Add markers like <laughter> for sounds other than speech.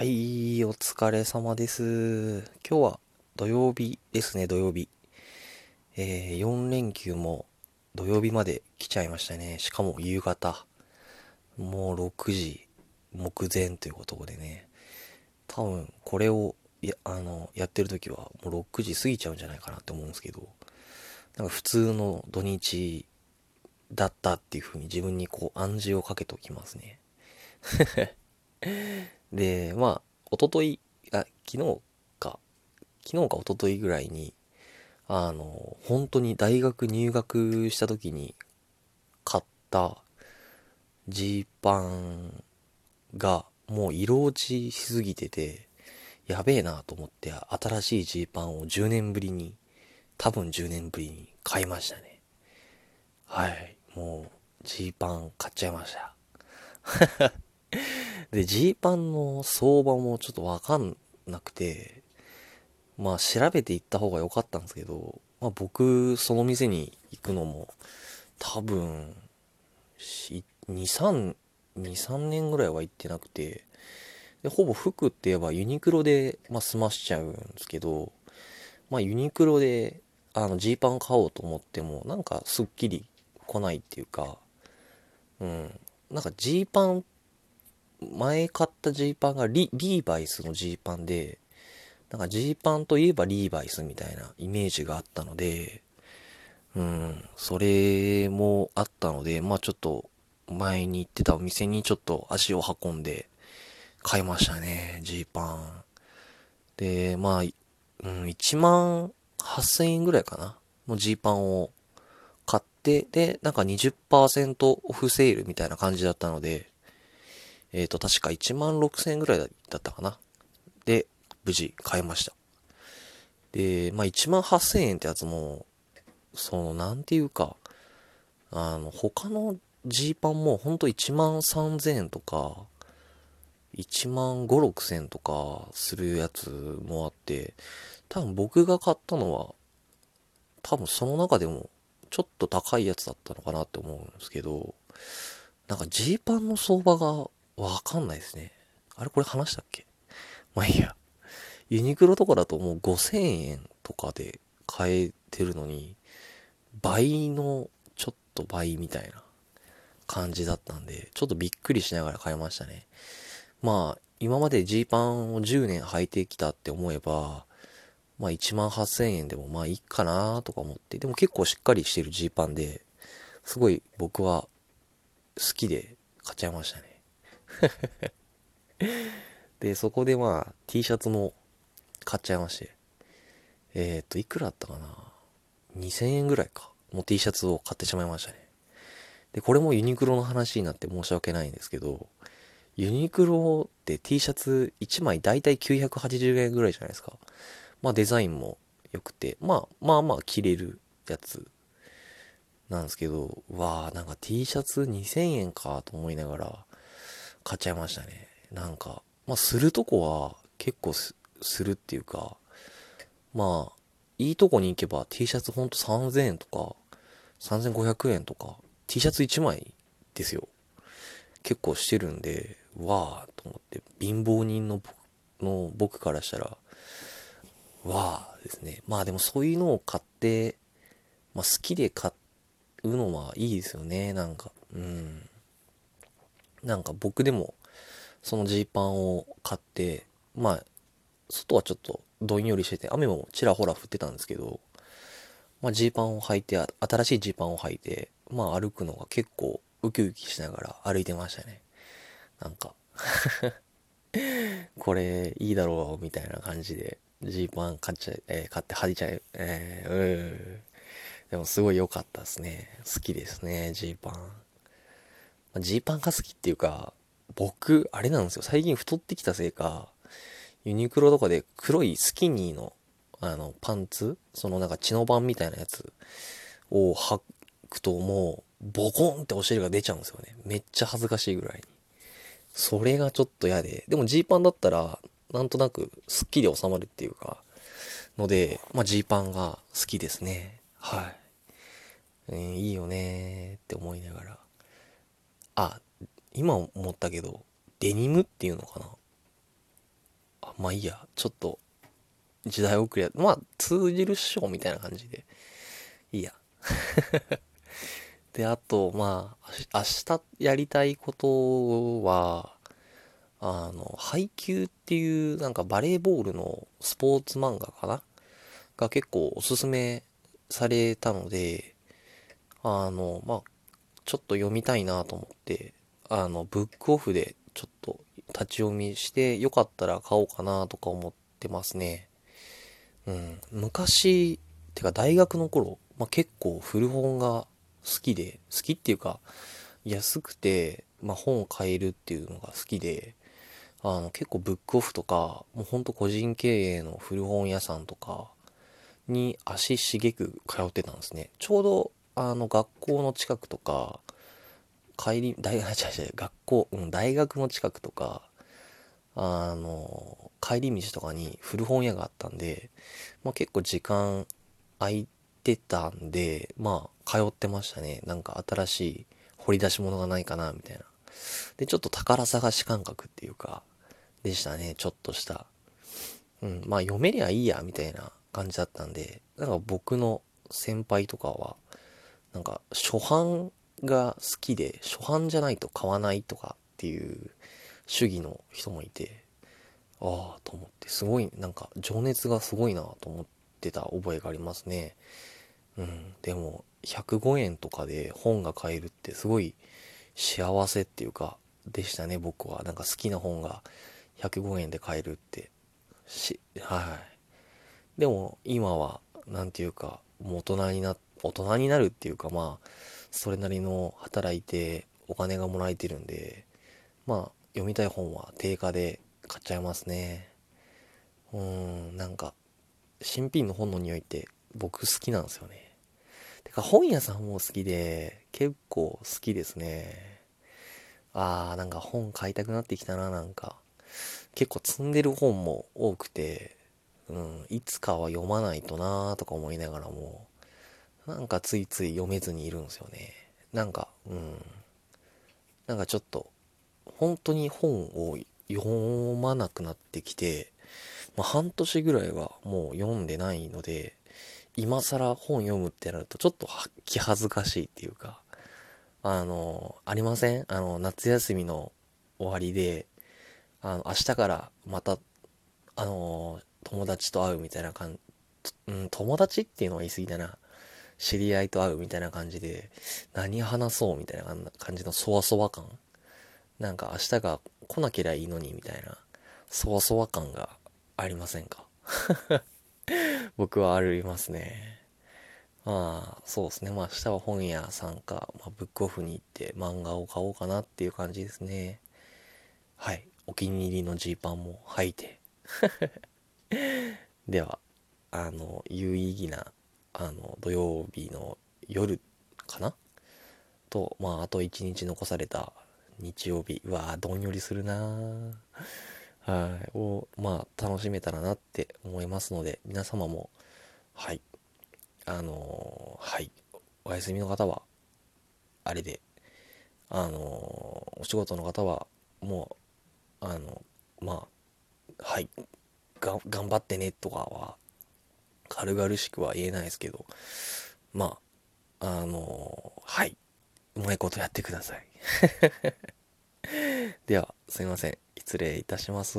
はい、お疲れ様です。今日は土曜日ですね、土曜日。えー、4連休も土曜日まで来ちゃいましたね。しかも夕方。もう6時目前ということでね。多分これをやあのやってる時はもう6時過ぎちゃうんじゃないかなって思うんですけど、なんか普通の土日だったっていう風に自分にこう暗示をかけておきますね。<laughs> で、まあ、おととい、あ、昨日か、昨日かおとといぐらいに、あの、本当に大学入学した時に買ったジーパンがもう色落ちしすぎてて、やべえなと思って新しいジーパンを10年ぶりに、多分10年ぶりに買いましたね。はい。もう、ジーパン買っちゃいました。で、ジーパンの相場もちょっとわかんなくて、まあ調べて行った方が良かったんですけど、まあ僕、その店に行くのも、多分、2、3、2、3年ぐらいは行ってなくて、で、ほぼ服って言えばユニクロで、まあ済ましちゃうんですけど、まあユニクロで、あの、ジーパン買おうと思っても、なんかすっきり来ないっていうか、うん。なんかジーパン前買ったジーパンがリリーバイスのジーパンで、なんかジーパンといえばリーバイスみたいなイメージがあったので、うん、それもあったので、まあちょっと前に行ってたお店にちょっと足を運んで買いましたね、ジーパン。で、まあ、うん、1万8000円ぐらいかなのジーパンを買って、で、なんか20%オフセールみたいな感じだったので、えっ、ー、と、確か1万6000円ぐらいだったかな。で、無事買いました。で、まあ1万8000円ってやつも、その、なんていうか、あの、他のジーパンもほんと1万3000円とか、1万5、6000円とかするやつもあって、多分僕が買ったのは、多分その中でもちょっと高いやつだったのかなって思うんですけど、なんかジーパンの相場がわかんないですね。あれこれ話したっけ？まあいいや。ユニクロとかだともう5000円とかで買えてるのに、倍のちょっと倍みたいな感じだったんで、ちょっとびっくりしながら買いましたね。まあ、今までジーパンを10年履いてきたって思えば、まあ1万8000円でもまあいいかなとか思って、でも結構しっかりしてるジーパンで、すごい僕は好きで買っちゃいましたね。で、そこでまあ T シャツも買っちゃいまして。えっ、と、いくらだったかな ?2000 円ぐらいか。もう T シャツを買ってしまいましたね。で、これもユニクロの話になって申し訳ないんですけど、ユニクロって T シャツ1枚だいたい980円ぐらいじゃないですか。まあデザインも良くて、まあまあまあ着れるやつなんですけど、わあなんか T シャツ2000円かと思いながら、買っちゃいましたね。なんか、まあ、するとこは結構するっていうか、まあ、いいとこに行けば T シャツほんと3000円とか、3500円とか、T シャツ1枚ですよ。結構してるんで、わーと思って、貧乏人のの僕からしたら、わーですね。まあでもそういうのを買って、まあ好きで買うのはいいですよね、なんか。うん。なんか僕でもそのジーパンを買って、まあ、外はちょっとどんよりしてて、雨もちらほら降ってたんですけど、まあジーパンを履いて、新しいジーパンを履いて、まあ歩くのが結構ウキウキしながら歩いてましたね。なんか <laughs> これいいだろうみたいな感じで、ジーパン買っちゃえー、買って履いちゃえ、えー、う。でもすごい良かったですね。好きですね、ジーパン。ジーパンが好きっていうか、僕、あれなんですよ。最近太ってきたせいか、ユニクロとかで黒いスキニーの、あの、パンツそのなんか血の版みたいなやつを履くともう、ボコンってお尻が出ちゃうんですよね。めっちゃ恥ずかしいぐらいに。それがちょっと嫌で。でもジーパンだったら、なんとなくスッキリ収まるっていうか、ので、まあジーパンが好きですね。はい。えー、いいよねーって思いながら。あ、今思ったけど、デニムっていうのかな？まあいいや、ちょっと、時代遅れ、まあ通じるっしょ、みたいな感じで。いいや。<laughs> で、あと、まあ、明日やりたいことは、あの、配球っていう、なんかバレーボールのスポーツ漫画かな？が結構おすすめされたので、あの、まあ、ちょっと読みたいなと思って、あの、ブックオフでちょっと立ち読みして、よかったら買おうかなとか思ってますね。うん。昔、てか大学の頃、まあ、結構古本が好きで、好きっていうか、安くて、まあ、本を買えるっていうのが好きで、あの、結構ブックオフとか、もうほんと個人経営の古本屋さんとかに足しげく通ってたんですね。ちょうど、あの、学校の近くとか、帰り、大 <laughs> 学、学校、うん、大学の近くとか、あの、帰り道とかに古本屋があったんで、まあ、結構時間空いてたんで、まあ、通ってましたね。なんか新しい掘り出し物がないかな、みたいな。で、ちょっと宝探し感覚っていうか、でしたね。ちょっとした。うん、まあ読めりゃいいや、みたいな感じだったんで、なんか僕の先輩とかは、なんか初版が好きで、初版じゃないと買わないとかっていう主義の人もいて、ああ、と思って、すごい、なんか情熱がすごいなと思ってた覚えがありますね。うん、でも、105円とかで本が買えるってすごい幸せっていうか、でしたね、僕は。なんか好きな本が105円で買えるって。し、はい。でも、今は、なんていうか、もう大人になって、大人になるっていうか、まあ、それなりの働いてお金がもらえてるんで、まあ、読みたい本は定価で買っちゃいますね。うーん、なんか、新品の本の匂いって僕好きなんですよね。てか本屋さんも好きで、結構好きですね。あー、なんか本買いたくなってきたな、なんか。結構積んでる本も多くて、うん、いつかは読まないとなーとか思いながらも、なんかついつい読めずにいるんですよね。なんか、うん。なんかちょっと、本当に本を読まなくなってきて、まあ、半年ぐらいはもう読んでないので、今更本読むってなるとちょっと気恥ずかしいっていうか、あの、ありません？あの、夏休みの終わりで、あの、明日からまた、あの、友達と会うみたいな感じ、うん、友達っていうのは言い過ぎだな。知り合いと会うみたいな感じで、何話そうみたいな感じのそわそわ感。なんか明日が来なけりゃいいのにみたいな、そわそわ感がありませんか？<laughs> 僕はありますね。まあ、そうですね。まあ明日は本屋さんか、まあ、ブックオフに行って漫画を買おうかなっていう感じですね。はい。お気に入りのジーパンも履いて。<laughs> では、あの、有意義な、あの、土曜日の夜かな？と、まあ、あと一日残された日曜日。うわ、どんよりするなはい。を、まあ、楽しめたらなって思いますので、皆様も、はい。あのー、はい。お休みの方は、あれで、あのー、お仕事の方は、もう、あの、まあ、はい。が、頑張ってねとかは、軽々しくは言えないですけど、まあ、あのー、はい。うまいことやってください。<laughs> では、すいません。失礼いたします。